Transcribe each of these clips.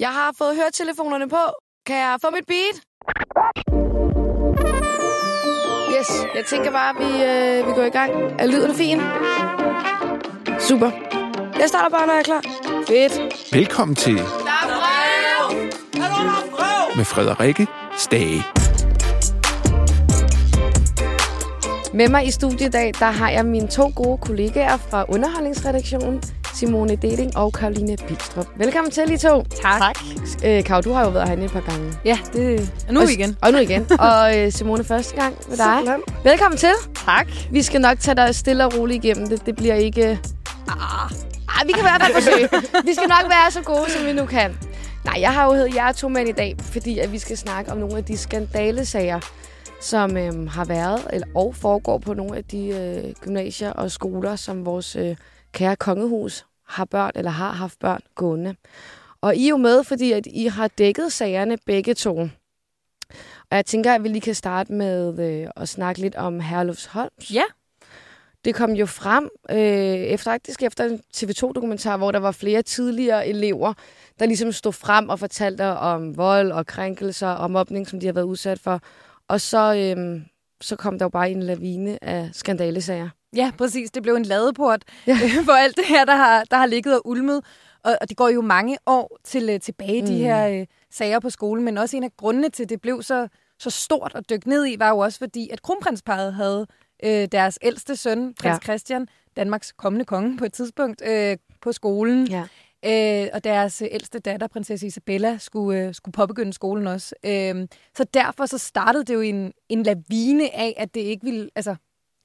Jeg har fået høretelefonerne på. Kan jeg få mit beat? Yes, jeg tænker bare, at vi, øh, vi går i gang. Er lyden fin? Super. Jeg starter bare, når jeg er klar. Fedt. Velkommen til Der er brev! med Frederikke Stage. Med mig i studiet i dag, der har jeg mine to gode kollegaer fra underholdningsredaktionen, Simone Deling og Karoline Bilstrup. Velkommen til, I to. Tak. Øh, Karo, du har jo været herinde et par gange. Ja, det er nu og, igen. Og nu igen. og øh, Simone, første gang med dig. Simpelthen. Velkommen til. Tak. Vi skal nok tage dig stille og roligt igennem det. Det bliver ikke... Ah, ah vi kan i hvert fald forsøge. vi skal nok være så gode, som vi nu kan. Nej, jeg har jo heddet jer to mænd i dag, fordi at vi skal snakke om nogle af de skandalesager, som øhm, har været eller, og foregår på nogle af de øh, gymnasier og skoler, som vores øh, kære kongehus har børn eller har haft børn gående. Og I er jo med, fordi at I har dækket sagerne begge to. Og jeg tænker, at vi lige kan starte med øh, at snakke lidt om Herlufs Holms. Ja. Det kom jo frem øh, efter, faktisk efter en TV2-dokumentar, hvor der var flere tidligere elever, der ligesom stod frem og fortalte om vold og krænkelser og mobning, som de har været udsat for. Og så, øh, så kom der jo bare en lavine af skandalesager. Ja, præcis. Det blev en ladeport Ja. ja. for alt det her, der har, der har ligget og ulmet. Og, og det går jo mange år til uh, tilbage, mm. de her uh, sager på skolen. Men også en af grundene til, at det blev så, så stort at dykke ned i, var jo også fordi, at kronprinsparet havde uh, deres ældste søn, prins Ja. Christian, Danmarks kommende konge på et tidspunkt, uh, på skolen. Ja. Øh, og deres øh, ældste datter, prinsesse Isabella, skulle, øh, skulle påbegynde skolen også. Øh, så derfor så startede det jo en, en lavine af, at det ikke ville, altså,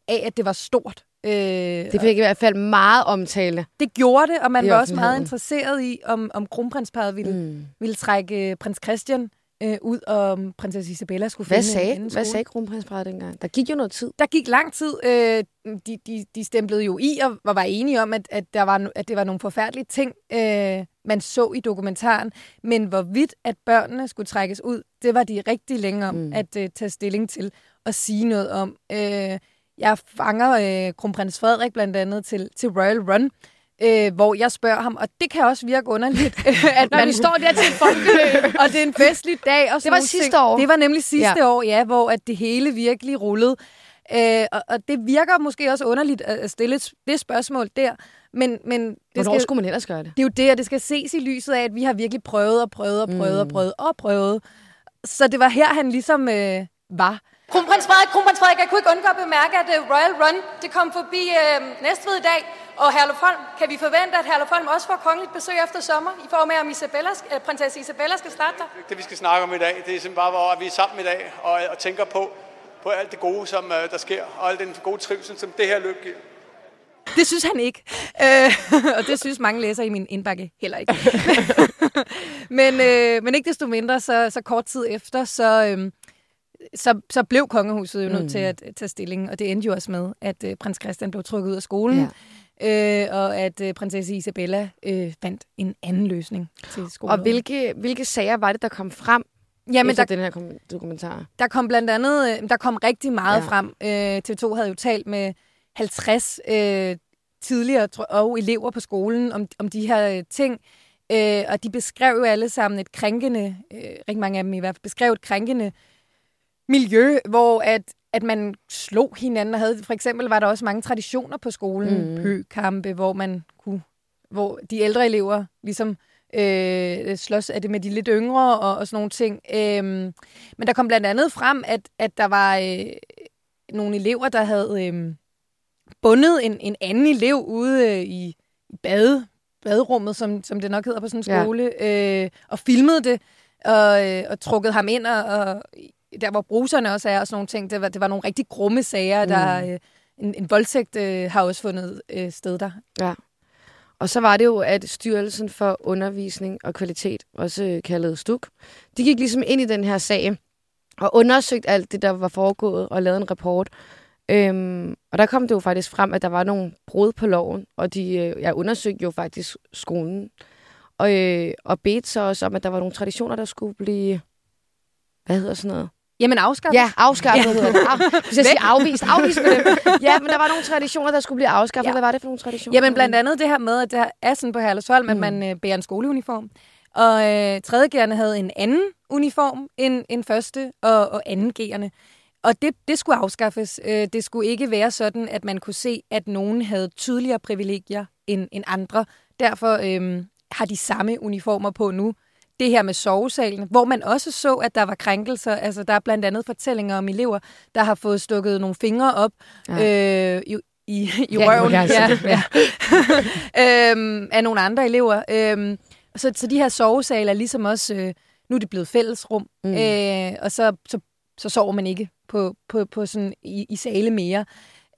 af at det var stort. Øh, Det fik i hvert fald meget omtale. det gjorde det, og man var også meget interesseret i, om, om kronprinsparet ville, mm. Ville trække øh, prins Christian øh, ud, og om prinsesse Isabella skulle Hvad finde en sagde, anden hvad sagde kronprinsparet dengang? Der gik jo noget tid. Der gik lang tid. Øh, de, de, de stemplede jo i og var, var enige om, at, at, der var, at det var nogle forfærdelige ting, øh, man så i dokumentaren. Men hvorvidt, at børnene skulle trækkes ud, det var de rigtig længe om mm. at øh, tage stilling til og sige noget om. Øh, jeg fanger øh, kronprins Frederik blandt andet til, til Royal Run, øh, hvor jeg spørger ham, og det kan også virke underligt, at Når vi står der til folkeløb. og det er en festlig dag. Og Det var sidste ting. år. Det var nemlig sidste Ja. år, ja, hvor at det hele virkelig rullede. Øh, og, og det virker måske også underligt at stille et- det spørgsmål der, men, men det, Hvornår skal, skulle man ellers gøre det? det er jo det, og det skal ses i lyset af, at vi har virkelig prøvet og prøvet og prøvet mm. og prøvet og prøvet. Så det var her, han ligesom øh, var. Kronprins Frederik, Kronprins Frederik, jeg kunne ikke undgå at bemærke, at uh, Royal Run, det kom forbi uh, Næstved i dag, og Herluf Holm, kan vi forvente, at Herluf Holm også får kongeligt besøg efter sommer, i form af, om Isabella, uh, prinsesse Isabella skal starte der? Det vi skal snakke om i dag, det er simpelthen bare, hvor vi er sammen i dag og, og tænker på, på alt det gode, som uh, der sker, og al den gode trivsel, som det her løb giver. Det synes han ikke. Øh, og det synes mange læsere i min indbakke heller ikke. men, øh, men ikke desto mindre, så, så kort tid efter, så, øh, så, så blev kongehuset jo nødt Mm. til at tage stilling. Og det endte jo også med, at øh, prins Christian blev trukket ud af skolen. Ja. Øh, og at øh, prinsesse Isabella øh, fandt en anden løsning til skolen. Og hvilke, hvilke sager var det, der kom frem Jamen, efter der, den her dokumentar? der kom blandt andet, øh, der kom rigtig meget Ja. frem. Øh, TV2 havde jo talt med 50 øh, tidligere og elever på skolen om, om de her øh, ting. Øh, og de beskrev jo alle sammen et krænkende, øh, rigtig mange af dem i hvert fald, beskrev et krænkende miljø, hvor at, at man slog hinanden og havde, for eksempel var der også mange traditioner på skolen, Mm. pøkampe, hvor man kunne, hvor de ældre elever ligesom øh, slås af det med de lidt yngre og, og sådan nogle ting. Øhm, men der kom blandt andet frem, at, at der var øh, nogle elever, der havde øh, bundet en, en anden elev ude øh, i, bade, baderummet, som, som det nok hedder på sådan en Ja. skole, øh, og filmede det, og, øh, og trukket ham ind, og, og der hvor bruserne også er, og sådan nogle ting. Det var, det var nogle rigtig grumme sager, Mm. der øh, en, en voldtægt øh, har også fundet øh, sted der. Og så var det jo, at Styrelsen for Undervisning og Kvalitet, også øh, kaldet STUK, de gik ligesom ind i den her sag og undersøgte alt det, der var foregået, og lavede en rapport. Øhm, og der kom det jo faktisk frem, at der var nogle brud på loven, og de øh, jeg undersøgte jo faktisk skolen. Og, øh, og bedte så også om, at der var nogle traditioner, der skulle blive... Hvad hedder sådan noget? Jamen afskaffet. Ja, afskaffet hedder det. Af, hvis jeg siger afvist, afvist med dem. Ja, men der var nogle traditioner, der skulle blive afskaffet. Ja. Hvad var det for nogle traditioner? Jamen blandt andet det her med, at det er sådan på Herlevsholm, mm. at man øh, bærer en skoleuniform. Og øh, 3.G'erne havde en anden uniform end, end første og, og anden G'erne. Og det, det skulle afskaffes. Øh, det skulle ikke være sådan, at man kunne se, at nogen havde tydeligere privilegier end, end andre. Derfor øh, har de samme uniformer på nu. Det her med sovesalen, hvor man også så, at der var krænkelser. Altså, der er blandt andet fortællinger om elever, der har fået stukket nogle fingre op ja. øh, i, i, i Ja, røven ja, ja. øhm, af nogle andre elever. Øhm, så, så de her sovesale er ligesom også, øh, nu er det blevet fællesrum, mm. øh, og så, så, så sover man ikke på, på, på sådan i, i sale mere.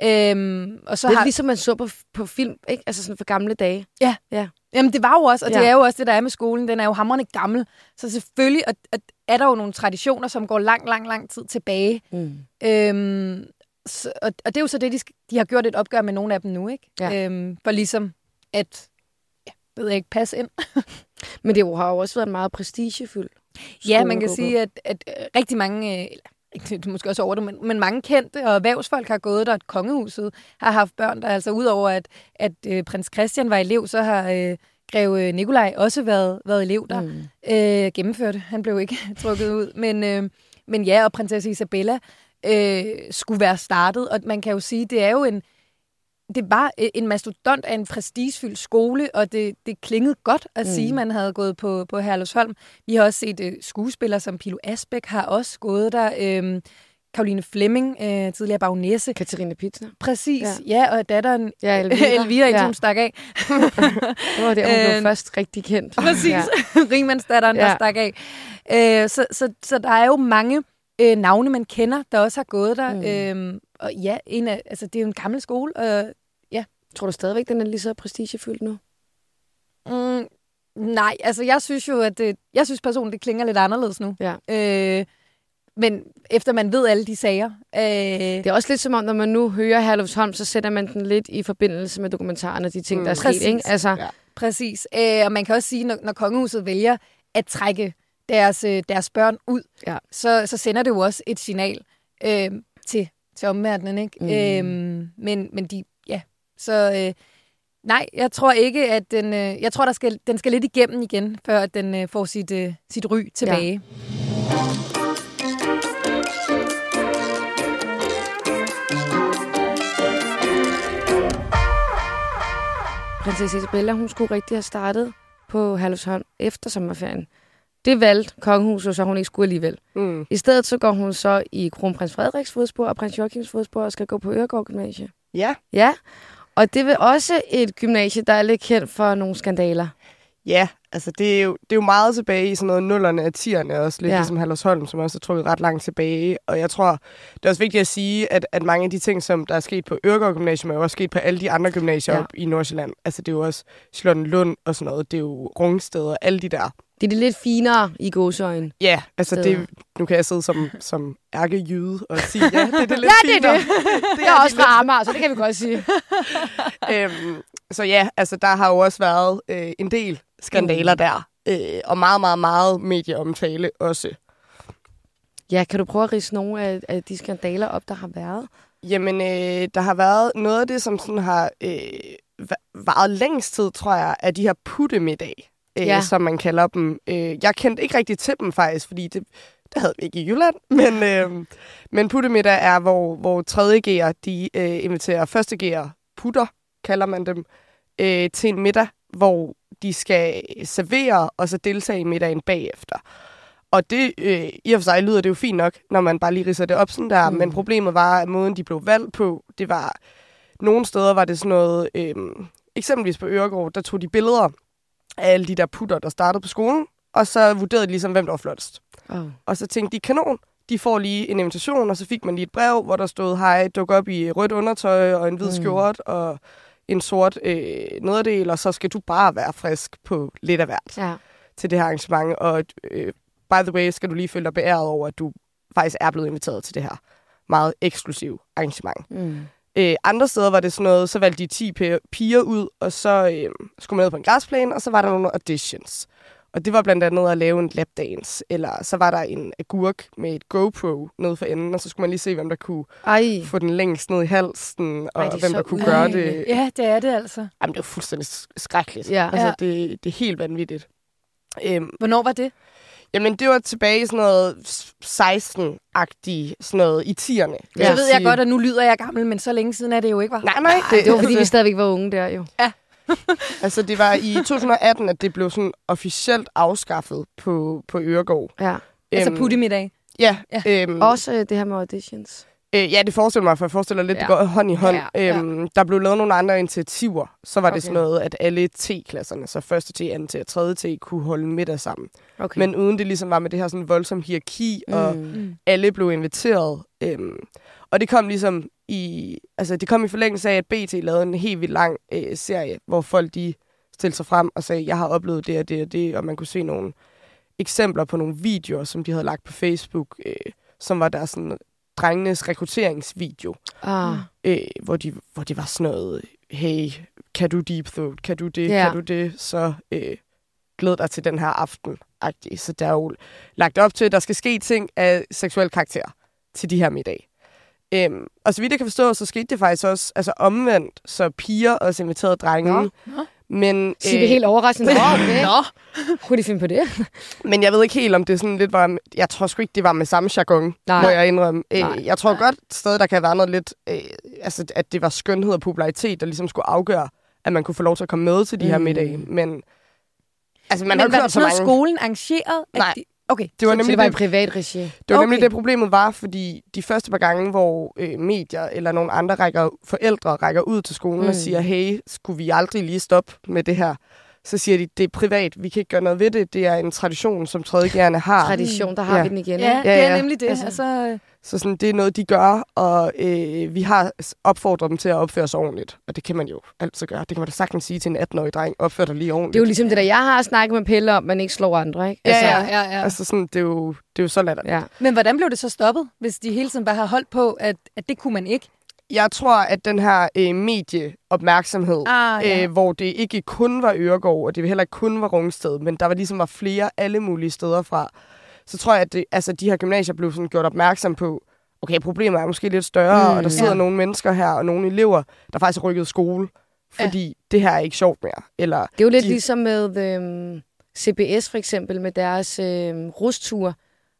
Øhm, og så Det er har, ligesom man så på, på film, ikke? Altså sådan for gamle dage. Ja. Ja. Jamen, det var jo også, og det Ja. er jo også det, der er med skolen. Den er jo hamrende gammel. Så selvfølgelig og, og er der jo nogle traditioner, som går lang, lang, lang tid tilbage. Mm. Øhm, så, og, og det er jo så det, de, de har gjort et opgør med nogle af dem nu, ikke? Ja. Øhm, for ligesom at, ja, ved jeg ikke, passe ind. Men det har jo også været meget prestigefyldt. Ja, man kan sige, at, at øh, rigtig mange, øh, eller det er måske også over det, men, men mange kendte og erhvervsfolk har gået der, at kongehuset har haft børn, der altså udover at, at øh, prins Christian var elev, så har øh, greve Nikolaj også været, været elev der. Mm. Øh, gennemførte. Han blev ikke trukket ud. Men, øh, men ja, og prinsesse Isabella øh, skulle være startet, og man kan jo sige, det er jo en, det var øh, en mastodont af en prestigefyldt skole, og det, det klingede godt at mm. sige, at man havde gået på, på Herlufsholm. Vi har også set uh, skuespillere som Pilo Asbæk har også gået der. Øhm, Karoline Flemming, øh, tidligere bagnæse. Katarina Pizner. Præcis, ja. Ja. og datteren Ja, Elvira. Elvira indtil Ja. hun stak af. Det var der, hun blev Øh, først rigtig kendt. Præcis, Ja. ja. Rimandsdatteren, der Ja. stak af. Øh, så, så, så der er jo mange øh, navne, man kender, der også har gået der. Mm. Øhm, og ja, en af, altså, det er jo en gammel skole, og Tror du stadigvæk, den er lige så prestigefyldt nu? Mm, nej, altså jeg synes jo, at det, jeg synes personligt, det klinger lidt anderledes nu. Ja. Øh, men efter man ved alle de sager. Øh, Det er også lidt som om, når man nu hører Herlufsholm, så sætter man den lidt i forbindelse med dokumentaren og de ting, Mm. der er sket. Ikke? Altså, Ja. Præcis. Øh, og man kan også sige, når, når kongehuset vælger at trække deres, øh, deres børn ud, Ja. så, så sender det jo også et signal øh, til, til omverdenen. Ikke? Mm. Øh, men, men de, ja, så øh, nej, jeg tror ikke, at den, øh, jeg tror, der skal, den skal lidt igennem igen, før at den øh, får sit, øh, sit ry tilbage. prinsesse Isabella, hun skulle rigtig have startet på Herlufsholm efter sommerferien. Det valgte kongehuset, så hun ikke skulle alligevel. Mm. I stedet så går hun så i kronprins Frederiks fodspor og prins Joachims fodspor og skal gå på Øregård Gymnasie. Ja. Ja, og det er også et gymnasie, der er lidt kendt for nogle skandaler. Ja, altså det er, jo, det er jo meget tilbage i sådan noget nullerne og tierne, også lidt Ja. ligesom Hallersholm, som også er trukket ret langt tilbage. Og jeg tror, det er også vigtigt at sige, at, at mange af de ting, som der er sket på Øregård Gymnasium, er jo også sket på alle de andre gymnasier Ja. op i Nordsjælland. Altså det er jo også Lund og sådan noget, det er jo Rungsted og alle de der. Det er det lidt finere i gåsøjen. Ja, altså det, nu kan jeg sidde som, som ærkejyde og sige, ja, det er det lidt Ja, det er finere. det. Det er også fra Amager, så det kan vi godt sige. øhm, så ja, altså der har jo også været øh, en del skandaler Mm. der, øh, og meget, meget, meget medieomtale også. Ja, kan du prøve at rise nogle af, af de skandaler op, der har været? Jamen, øh, der har været noget af det, som sådan har øh, varet længst tid, tror jeg, af de her puttemiddag, øh, Ja. som man kalder dem. Øh, jeg kendte ikke rigtig til dem faktisk, fordi det, det havde vi ikke i Jylland. Men, øh, men puttemiddag er, hvor, hvor 3. G'er, de øh, inviterer første G'er, putter, kalder man dem, øh, til en middag, hvor de skal servere og så deltage i middagen bagefter. Og det, øh, i og for sig lyder det jo fint nok, når man bare lige ridser det op sådan der, mm. men problemet var, at måden de blev valgt på, det var, nogle steder var det sådan noget, øh, eksempelvis på Øregård, der tog de billeder af alle de der putter, der startede på skolen, og så vurderede de ligesom, hvem der var flottest. Oh. Og så tænkte de, kanon, de får lige en invitation, og så fik man lige et brev, hvor der stod, hej, duk op i rødt undertøj og en hvid Mm. skjort og en sort øh, nederdel, og så skal du bare være frisk på lidt af hvert Ja. til det her arrangement. Og øh, by the way, skal du lige føle dig beæret over, at du faktisk er blevet inviteret til det her meget eksklusive arrangement. Mm. Øh, andre steder var det sådan noget, så valgte de 10 pi- piger ud, og så øh, skulle man ned på en græsplæne, og så var der nogle auditions. Og det var blandt andet at lave en lapdance, eller så var der en agurk med et GoPro nede for enden, og så skulle man lige se, hvem der kunne Ej. få den længst ned i halsen, og Ej, hvem der kunne gøre det. Ja, det er det altså. Jamen, det var fuldstændig sk- skrækkeligt. Ja. Altså, Ja. det, det er helt vanvittigt. Øhm, Hvornår var det? Jamen, det var tilbage i sådan noget 16-agtigt, sådan noget i 10'erne. vil Ja. Så ved jeg godt, at nu lyder jeg gammel, men så længe siden er det jo ikke, var. Nej, nej. Det var fordi, vi stadigvæk var unge der jo. Altså, det var i 2018, at det blev sådan officielt afskaffet på, på Øregård. Ja. Altså Øhm, puttemiddag. Ja, Ja. Øhm, Også øh, det her med auditions. Øh, ja, det forestiller mig, for jeg forestiller lidt, ja. det går hånd i hånd. Ja, Ja, øhm, Der blev lavet nogle andre initiativer. Så var det Okay. sådan noget, at alle T-klasserne, så første T, anden T og tredje T, kunne holde middag sammen. Okay. Men uden det ligesom var med det her sådan voldsomme hierarki, mm. og Mm. alle blev inviteret. Øhm, og det kom ligesom i, altså det kom i forlængelse af, at BT lavede en helt vildt lang øh, serie, hvor folk de stillede sig frem og sagde, jeg har oplevet det og det og det, og man kunne se nogle eksempler på nogle videoer, som de havde lagt på Facebook, øh, som var der sådan drengenes rekrutteringsvideo, ah. øh, hvor, de, hvor det var sådan noget, hey, kan du deep throat, kan du det, Ja. kan du det, så øh, glæd dig til den her aften. -agtig. Så der er jo lagt op til, at der skal ske ting af seksuel karakter til de her middag. Øhm, og så vidt jeg kan forstå, så skete det faktisk også altså omvendt, så piger også inviterede drenge. Nå. Men, Siger vi helt overraskende. Nå, okay. Nå. Kunne de finde på det? men jeg ved ikke helt, om det sådan lidt var... Jeg tror sgu ikke, det var med samme jargon, Nej. må jeg indrømme. Øh, Nej. jeg tror godt stadig, der kan være noget lidt... Øh, altså, at det var skønhed og popularitet, der ligesom skulle afgøre, at man kunne få lov til at komme med til de her Mm. middage. Men altså, man Men har var jo det så mange... skolen arrangeret? At Nej. De... Okay. Det var Så nemlig det var i privat regi. Det var okay. nemlig det, problemet var, fordi de første par gange, hvor øh, medier eller nogle andre rækker, forældre rækker ud til skolen mm. og siger, hey, skulle vi aldrig lige stoppe med det her? Så siger de, det er privat, vi kan ikke gøre noget ved det. Det er en tradition, som tredjegærende har. Tradition, der har Ja. vi den igen. Ja, ikke? det er ja. nemlig det. Altså, Altså- altså Så sådan, det er noget, de gør, og øh, vi har opfordret dem til at opføre sig ordentligt. Og det kan man jo altid gøre. Det kan man da sagtens sige til en 18-årig dreng. Opfør dig lige ordentligt. Det er jo ligesom det der, jeg har snakket med Pelle om, man ikke slår andre, ikke? Ja, ja, ja. ja, ja. Altså sådan, det er jo, det er jo så latterligt. ja. Men hvordan blev det så stoppet, hvis de hele tiden bare har holdt på, at, at det kunne man ikke? Jeg tror, at den her øh, medieopmærksomhed, Ah, ja. øh, hvor det ikke kun var Øregård, og det heller ikke kun var Rungsted, men der var ligesom var flere alle mulige steder fra, så tror jeg, at det, altså, de her gymnasier blev sådan gjort opmærksom på, okay, problemet er måske lidt større, Mm. og der sidder Ja. nogle mennesker her, og nogle elever, der faktisk har rykket skole, fordi ja. det her er ikke sjovt mere. Eller, Det er jo lidt De- ligesom med øhm, CBS for eksempel, med deres øhm, rusture.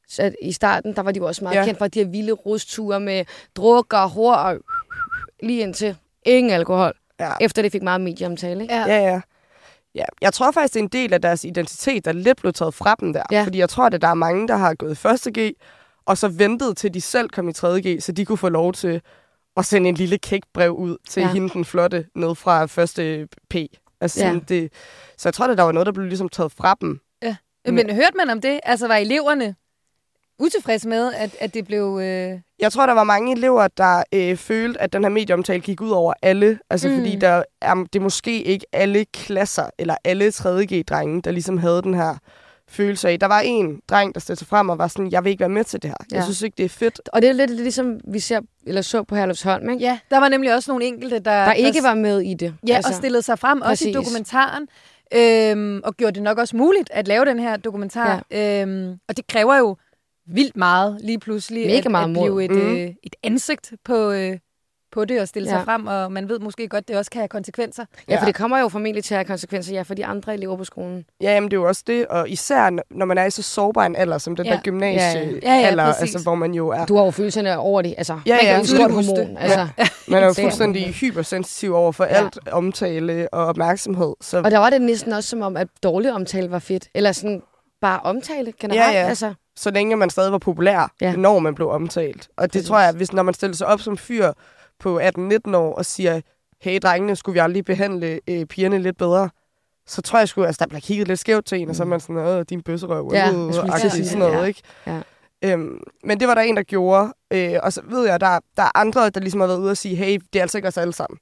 Så at i starten, der var de jo også meget. Ja. kendt for de her vilde rusture med druk og hår og lige indtil ingen alkohol. ja. Efter det fik meget medieomtale, ikke? Ja. Ja, ja. Ja, jeg tror faktisk, det er en del af deres identitet, der lidt blev taget fra dem der. Ja. Fordi jeg tror, at der er mange, der har gået i første G, og så ventet til de selv kom i 3. G, så de kunne få lov til at sende en lille kækbrev ud til Ja. ja. hende den flotte ned fra første P. Altså, Ja. ja. det, så jeg tror, at der var noget, der blev ligesom taget fra dem. Men hørte man om det? Altså var eleverne utilfredse med, at, at det blev... Øh... Jeg tror, der var mange elever, der øh, følte, at den her medieomtale gik ud over alle. Altså, Mm. fordi der er, det er måske ikke alle klasser, eller alle 3.G-drenge, der ligesom havde den her følelse af. Der var en dreng, der stillede sig frem og var sådan, jeg vil ikke være med til det her. Ja. Jeg synes ikke, det er fedt. Og det er lidt ligesom vi ser, eller så på Herlufsholm, ikke? Ja, der var nemlig også nogle enkelte, der, Der ikke der, var med i det. Ja, altså, og stillede sig frem, også i præcis. dokumentaren. Øhm, og gjorde det nok også muligt at lave den her dokumentar. Ja. Øhm, og det kræver jo vildt meget lige pludselig Mega at, meget at mod. blive et, Mm. øh, et ansigt på, øh, på det og stille ja. Ja. sig frem. Og man ved måske godt, det også kan have konsekvenser. Ja, for det kommer jo formentlig til at have konsekvenser ja, for de andre elever på skolen. Ja, jamen, det er jo også det. Og især, når man er i så sårbar en alder, som den Ja. der gymnasie Ja, ja. Ja, ja, altså, hvor man jo er, Du har jo følelserne over det. Altså, Ja, man ja. kan jo hormon. det. Altså. man er jo fuldstændig hypersensitiv over for Ja. alt omtale og opmærksomhed. Så Og der var det næsten også som om, at dårlig omtale var fedt. Eller sådan bare omtale generelt. Ja, ja. Altså. Så længe man stadig var populær, Ja. ja. når man blev omtalt. Og det Præcis. tror jeg, hvis når man stiller sig op som fyr på 18-19 år og siger, hey drengene, skulle vi aldrig behandle øh, pigerne lidt bedre? Så tror jeg sgu, altså der bliver kigget lidt skævt til en, og så er man sådan, åh, din bøsserøv, Ja, øh, sige sådan noget, det. ikke? Ja. Øhm, men det var der en, der gjorde. Øh, og så ved jeg, der, der er andre, der ligesom har været ude og sige, hey, det er altså ikke os alle sammen.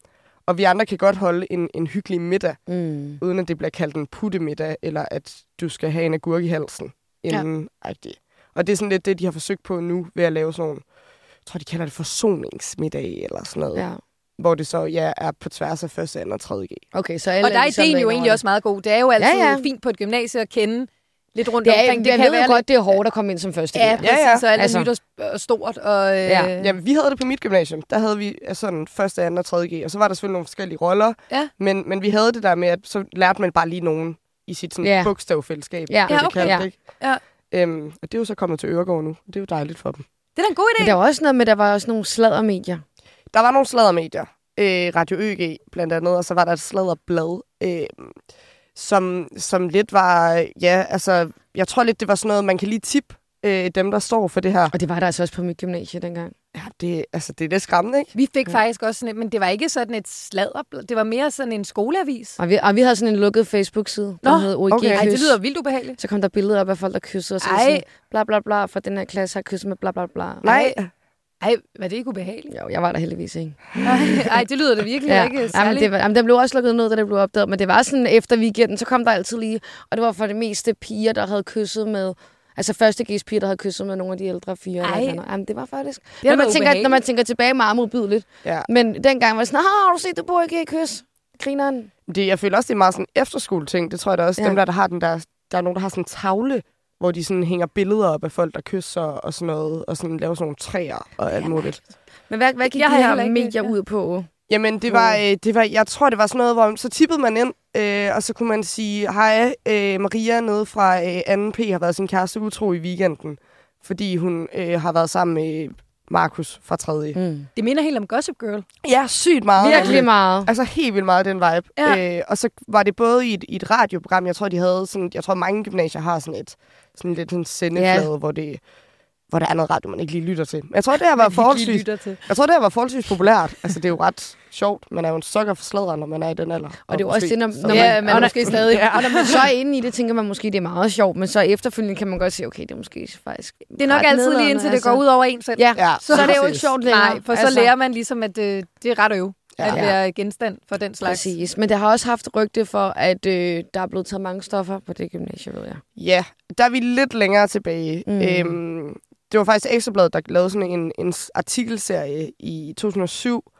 Og vi andre kan godt holde en, en hyggelig middag, Mm. uden at det bliver kaldt en puttemiddag, eller at du skal have en agurk i halsen. Inden, ja. Og det er sådan lidt det, de har forsøgt på nu, ved at lave sådan nogle, jeg tror, de kalder det forsoningsmiddag, eller sådan noget. Ja. Hvor det så ja, er på tværs af første, anden og tredje G. Okay, så alle Og der er ligesom ideen jo egentlig også meget god. Det er jo altid Ja, ja, fint på et gymnasie at kende lidt rundt Det er, omkring. det kan ved være jo godt, det er hårdt at komme ind som første Ja, præcis, Ja, ja. så alt Altså. nyt og, stort. Og, øh, Ja. ja. Jamen, vi havde det på mit gymnasium. Der havde vi altså, sådan første, anden og tredje G. Og så var der selvfølgelig nogle forskellige roller. Ja. Men, men vi havde det der med, at så lærte man bare lige nogen i sit sådan, Ja. bogstavfællesskab. Ja. Ja, det okay. kaldt, Ja. Ikke? Ja. Øhm, og det er jo så kommet til Øregård nu. Det er jo dejligt for dem. Det er da en god idé. Men der var også noget med, der var også nogle sladdermedier. Der var nogle sladdermedier. Øh, Radio ØG blandt andet, og så var der et sladderblad, øh, som, som lidt var... Ja, altså, jeg tror lidt, det var sådan noget, man kan lige tippe øh, dem, der står for det her. Og det var der altså også på mit gymnasie dengang. Ja, det, altså, det er lidt skræmmende, ikke? Vi fik faktisk også sådan et, men det var ikke sådan et sladderblad. Det var mere sådan en skoleavis. Og vi, og vi havde sådan en lukket Facebook-side, der Nå, hed OIG okay. Kys. Ej, det lyder vildt ubehageligt. Så kom der billeder op af folk, der kyssede, og så Ej. sådan, bla bla bla, for den her klasse har kysset med bla bla bla. Nej. Ej, var det ikke ubehageligt? Jo, jeg var der heldigvis ikke. Ej, ej, det lyder da virkelig Ja. ikke Jamen, særligt. det var, jamen, den blev også lukket ned, da det blev opdaget, men det var sådan efter weekenden, så kom der altid lige, og det var for det meste piger, der havde kysset med, altså første G's piger, der havde kysset med nogle af de ældre fyre. eller Ej. eller andet. Jamen, det var faktisk, Det når man, tænker, når man ubehageligt. tænker tilbage, meget modbydeligt. Ja. Men dengang var det sådan, har du set, du bor ikke i kys? Grineren. Det, jeg føler også, det er meget sådan efterskole-ting. Det tror jeg da også, Ja. ja. dem der, der har den der... Der er nogen, der har sådan en tavle, hvor de sådan hænger billeder op af folk, der kysser og sådan noget, og sådan laver sådan nogle træer og alt muligt. Men hvad, hvad gik Jeg de her medier ja. ud på? Jamen, det var, øh, det var, jeg tror, det var sådan noget, hvor så tippede man ind, øh, og så kunne man sige, hej, øh, Maria nede fra øh, 2P har været sin kæreste utro i weekenden, fordi hun øh, har været sammen med Markus fra 3. Mm. Det minder helt om Gossip Girl. Ja, sygt meget. Virkelig meget. Altså helt vildt meget den vibe. Ja. Øh, og så var det både i et, i et radioprogram, jeg tror, de havde sådan, jeg tror, mange gymnasier har sådan et sådan lidt sådan sendeflade, ja. hvor det hvor der er noget radio, man ikke lige lytter til. Men jeg tror, det her var forholdsvis, jeg tror, det her var forholdsvis populært. Altså, det er jo ret sjovt. Man er jo en sukker for sladder, når man er i den alder. Og det er jo også det, når, når Ja, man, og måske stadig. Ja. og når man så er inde i det, tænker man måske, det er meget sjovt, men så efterfølgende kan man godt sige, okay, det er måske faktisk Det er nok altid lige indtil det altså. går ud over en selv. Ja, Ja, så, så er det jo ikke sjovt længere. Nej, for så lærer man ligesom, at øh, det er ret øv Ja. at være genstand for den slags. Præcis, men det har også haft rygte for, at øh, der er blevet taget mange stoffer på det gymnasie, ved jeg. Ja, der er vi lidt længere tilbage. Mm. Øhm, det var faktisk Ekstrabladet, der lavede sådan en, en artikelserie i 2007,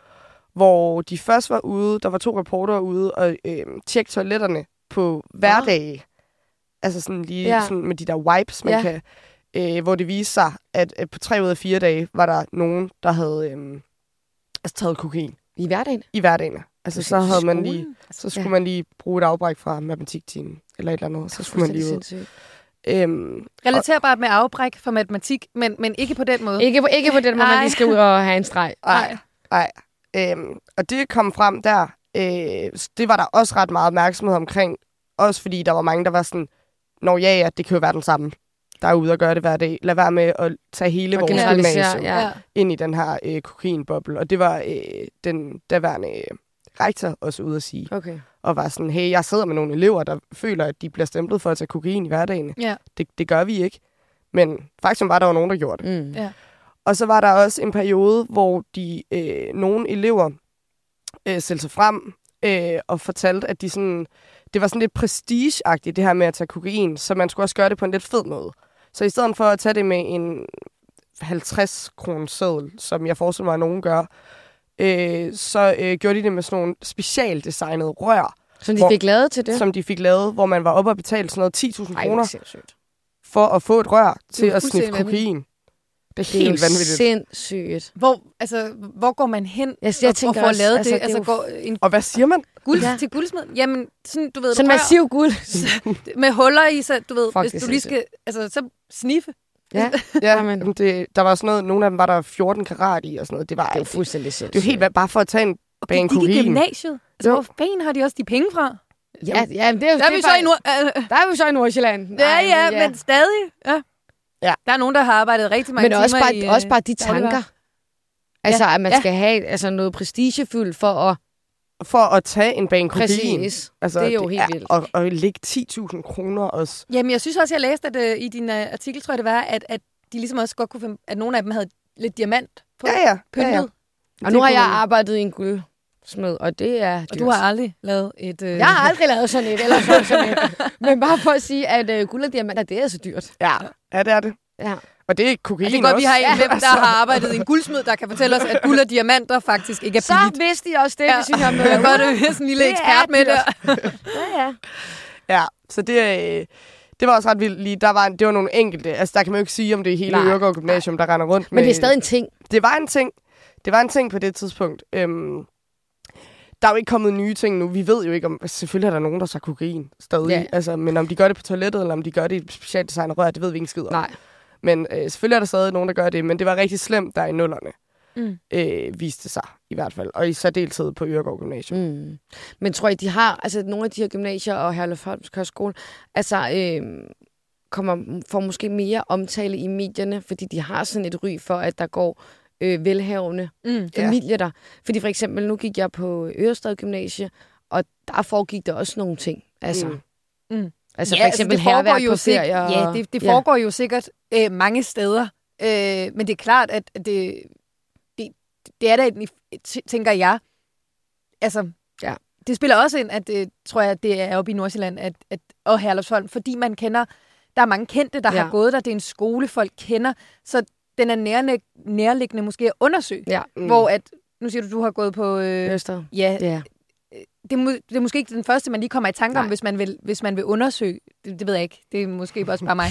hvor de først var ude, der var to reportere ude og øhm, tjekke toiletterne på hverdage. Altså sådan lige Ja. ja. sådan med de der wipes, man Ja. ja. kan... Øh, hvor det viste sig, at, at på tre ud af fire dage var der nogen, der havde øhm, altså, taget kokain I hverdagen? i hverdagen. Altså så havde man lige, så skulle Ja. ja. man lige bruge et afbræk fra matematiktimen eller et eller andet. Så skulle man lige ud. Sindssygt. Øhm, Relaterbart med afbræk for matematik, men, men ikke på den måde. Ikke på, ikke på den måde, man Ej. lige skal ud og have en streg. Nej, nej. Øhm, og det kom frem der. Øh, det var der også ret meget opmærksomhed omkring. Også fordi der var mange, der var sådan, Nå ja, ja, det kan jo være den samme, der er ude og gøre det hver dag. Lad være med at tage hele Og vores gymnasium. Ja. ind i den her øh, kokainboble. Og det var øh, den daværende øh, rektor også ude at sige. Okay. Og var sådan, hey, jeg sidder med nogle elever, der føler, at de bliver stemplet for at tage kokain i hverdagen. Ja. Det, det gør vi ikke. Men faktisk var der jo nogen, der gjorde det. Mm. Ja. Og så var der også en periode, hvor de øh, nogle elever øh, stillede sig frem øh, og fortalte, at de sådan, det var sådan lidt prestigeagtigt, det her med at tage kokain, så man skulle også gøre det på en lidt fed måde. Så i stedet for at tage det med en 50 kroner seddel, som jeg forestiller mig, at nogen gør, øh, så øh, gjorde de det med sådan nogle specialdesignede rør, Som de Hvor- fik lavet til det? som de fik lavet, hvor man var oppe og betale sådan noget 10.000 Ej, hvor er kroner det for at få et rør til at sniffe kokain. Det er Det er helt vanvittigt. sindssygt. Hvor, altså, hvor går man hen Jeg, jeg og, tænker og får også, lavet altså, det? det Altså, jo går en Og hvad siger man? guld Ja. til guldsmed? Jamen, sådan, du ved, sådan massiv guld. med huller i, så du ved, Fuck, hvis det du lige skal, altså, så sniffe. Ja, Ja, jamen. det, der var sådan noget, nogle af dem var der 14 karat i og sådan noget. Det var, det er jo det, fuldstændig det sindssygt. er jo helt bare for at tage en Og bane gik i gymnasiet? Altså, hvor fanden har de også de penge fra? Ja, ja, men det er jo Der er det vi er så i Nord... Øh, Der er vi så i Nordsjælland. ja, Nej, ja, men stadig. Ja. Ja. Der er nogen, der har arbejdet rigtig mange men også timer bare, i... øh, også bare de dagligvarer. tanker. Altså, at man Ja. skal have altså, noget prestigefyldt for at... For at tage en bane kokain. Præcis. Altså, Det er jo helt vildt. Og, og lægge 10.000 kroner også. Jamen, jeg synes også, jeg læste, at øh, i din øh, artikel, tror jeg det var, at, at de ligesom også godt kunne finde, at nogle af dem havde lidt diamant på Ja, ja. ja, pyntet. ja. Og Det nu har jeg arbejdet i en guldsmed, og det er dyrt. Og du har aldrig lavet et... Øh, Jeg har aldrig lavet sådan et, eller sådan, sådan et. Men bare for at sige, at øh, guld og diamanter, det er så dyrt. Ja, ja, det er det. Ja. Og det er kokain det er godt, vi har en Altså, der har arbejdet i en guldsmed, der kan fortælle os, at guld og diamanter faktisk ikke er Så billigt. vidste I også det, Ja. hvis I har med. Jeg godt øh, sådan en lille Det er ekspert med der. Ja, ja. Ja, så det, øh, det var også ret vildt lige. Der var, det var nogle enkelte. Altså, der kan man jo ikke sige, om det er hele Øregård Gymnasium, der render rundt Men det med... er stadig en ting. det var en ting. Det var en ting på det tidspunkt. Øhm, der er jo ikke kommet nye ting nu. Vi ved jo ikke om... Selvfølgelig er der nogen, der tager kokain stadig. Ja. Altså, men om de gør det på toilettet, eller om de gør det i et specielt designet rør, det ved vi ikke skid om. Nej. Men øh, selvfølgelig er der stadig nogen, der gør det. Men det var rigtig slemt der i nullerne. Mm. Øh, viste sig i hvert fald. Og i særdeleshed på Øregård Gymnasium. Mm. Men tror I, de har, altså nogle af de her gymnasier og Herluf Holms Kørskole, altså øh, kommer, får måske mere omtale i medierne, fordi de har sådan et ry for, at der går øh, velhavende Mm. familier der. Fordi for eksempel, nu gik jeg på Ørestad Gymnasie, og der foregik der også nogle ting. Altså, Mm. Mm. Altså for eksempel det foregår herværk jo på sikkert, ferier. og- Ja, det, det foregår jo sikkert øh, mange steder. Øh, men det er klart, at det, det, det er da, tænker jeg, altså, Ja. det spiller også ind, at det, tror jeg, det er oppe i Nordsjælland, at, at, og Herlufsholm, fordi man kender, der er mange kendte, der Ja. ja. har gået der, det er en skole, folk kender, så den er nærne, nærliggende måske at undersøge, Ja, Mm. hvor at, nu siger du, du har gået på, øh, Ørestad. ja, Ja. Det, er, det er måske ikke den første, man lige kommer i tanke om, hvis man, vil, hvis man vil undersøge. Det, det ved jeg ikke. Det er måske også bare mig.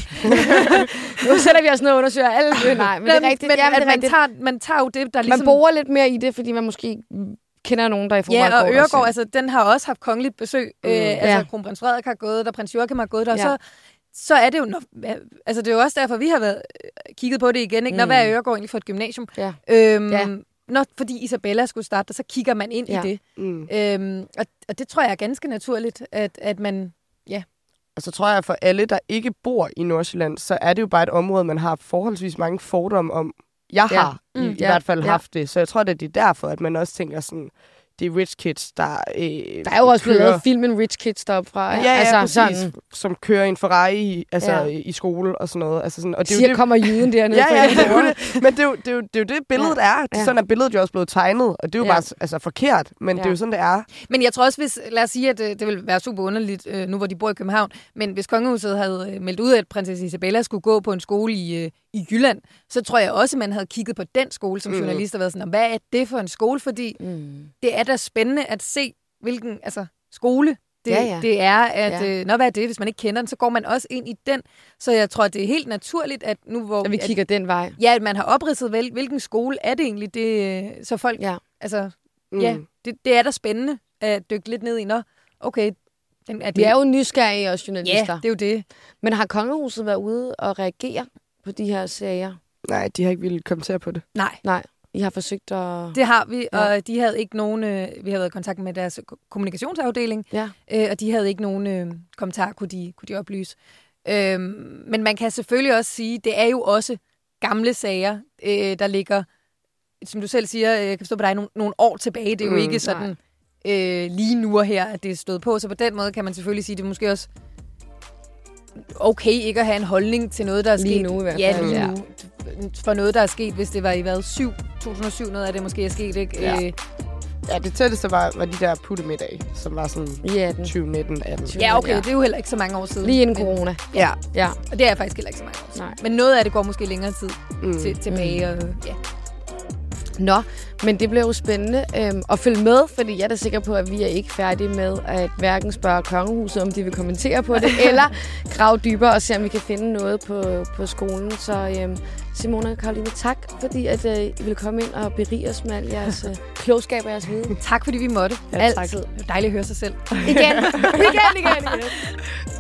Nu sætter vi os ned og undersøger alle. Øh, Nej, men det er rigtigt. Men, Jamen, det at er man, rigtigt. tager, man tager jo det, der ligesom... Man borer lidt mere i det, fordi man måske kender nogen, der i forvejen Ja, og Øregård, altså, den har også haft kongeligt besøg. Mm, øh, altså, ja. kronprins Frederik har gået der, prins Joachim har gået der, Ja. ja. så, så er det jo... Når, altså, det er jo også derfor, vi har været, øh, kigget på det igen. Ikke? Når, Mm. hvad er Øregård egentlig for et gymnasium? Ja. Øhm, Ja. Når, fordi Isabella skulle starte, så kigger man ind Ja. i det. Mm. Øhm, og, og det tror jeg er ganske naturligt, at, at man... Og så tror jeg, at for alle, der ikke bor i Nordsjælland, så er det jo bare et område, man har forholdsvis mange fordomme om. Jeg Ja. har i, Mm, i ja, hvert fald ja. haft det. Så jeg tror, det er derfor, at man også tænker sådan, det er rich kids, der øh, Der er jo også blevet kører- lavet filmen Rich Kids deroppe fra. Ja, ja, altså, præcis. sådan, Som kører en Ferrari i, altså, Ja. ja. i skole og sådan noget. Altså sådan, og det er jo siger, det, kommer jyden dernede. Ja, ja, det er jo det. Men det er jo det, er jo, det, er jo det billedet ja. er. Det, Ja. Sådan er billedet jo også blevet tegnet, og det er jo Ja. ja. bare altså, forkert, men ja. det er Ja. jo sådan, det er. Men jeg tror også, hvis, lad os sige, at øh, det ville være super underligt, øh, nu hvor de bor i København, men hvis kongehuset havde øh, meldt ud, at prinsesse Isabella skulle gå på en skole i, øh, i Jylland, så tror jeg også, at man havde kigget på den skole som Mm. journalist og været sådan, hvad er det for en skole? Fordi Mm. det er da spændende at se, hvilken altså, skole det, Ja, ja. det er. At, Ja. øh, når hvad er det? Hvis man ikke kender den, så går man også ind i den. Så jeg tror, det er helt naturligt, at nu hvor... Og vi at, kigger den vej. Ja, at man har opridset, vel, hvilken skole er det egentlig, det, øh, så folk... Ja. Altså, Mm. Ja, det, det er da spændende at dykke lidt ned i. Nå, okay, den, er det, Vi er jo nysgerrige også journalister. Ja, det er jo det. Men har kongehuset været ude og reagere på de her sager? Nej, de har ikke ville kommentere på det. Nej, Nej, I har forsøgt at... det har vi, Ja. og de havde ikke nogen... Øh, vi har været i kontakt med deres ko- kommunikationsafdeling, Ja. øh, og de havde ikke nogen øh, kommentar, kunne de, kunne de oplyse. Øh, men man kan selvfølgelig også sige, det er jo også gamle sager, øh, der ligger, som du selv siger, øh, jeg kan forstå på dig, nogle, nogle år tilbage. Det er jo Mm, ikke sådan øh, lige nu og her, at det er stået på. Så på den måde kan man selvfølgelig sige, det er måske også okay ikke at have en holdning til noget, der er Lige sket. nu i hvert Ja, fald, lige ja. nu. For noget, der er sket, hvis det var i hvad, 7, 2007, noget af det måske er sket, ikke? Ja. Øh, Ja, det tætteste var, var de der puttemiddag, som var sådan I 18. 2019 18. ja, okay, Ja. det er jo heller ikke så mange år siden. Lige inden Men- corona. Ja. Ja. Og det er faktisk heller ikke så mange år siden. Nej. Men noget af det går måske længere tid Mm. til, tilbage. Og, ja. Nå, men det bliver jo spændende øhm, at følge med, fordi jeg er da sikker på, at vi er ikke færdige med at hverken spørge kongehuset, om de vil kommentere på det, eller grave dybere og se, om vi kan finde noget på, på skolen. Så øhm, Simone og Karoline, tak, fordi at, øh, I vil komme ind og berige os med al jeres øh, klogskab og jeres viden. Tak fordi vi måtte. Ja, tak. Altid. Er dejligt at høre sig selv. Igen, igen, igen, igen.